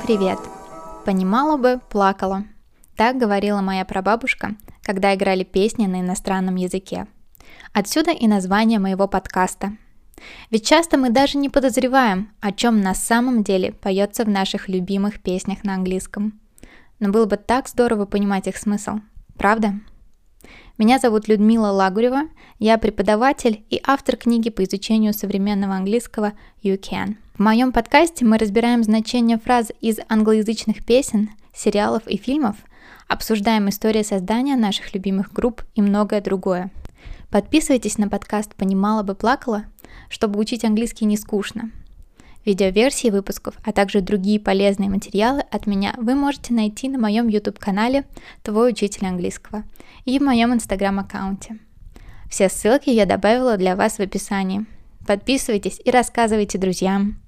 привет! Понимала бы, плакала. Так говорила моя прабабушка, когда играли песни на иностранном языке. Отсюда и название моего подкаста. Ведь часто мы даже не подозреваем, о чем на самом деле поется в наших любимых песнях на английском. Но было бы так здорово понимать их смысл, правда? Меня зовут Людмила Лагурева, я преподаватель и автор книги по изучению современного английского You Can. В моем подкасте мы разбираем значение фраз из англоязычных песен, сериалов и фильмов, обсуждаем историю создания наших любимых групп и многое другое. Подписывайтесь на подкаст «Понимала бы, плакала», чтобы учить английский не скучно – Видеоверсии выпусков, а также другие полезные материалы от меня вы можете найти на моем YouTube-канале «Твой учитель английского» и в моем Instagram-аккаунте. Все ссылки я добавила для вас в описании. Подписывайтесь и рассказывайте друзьям.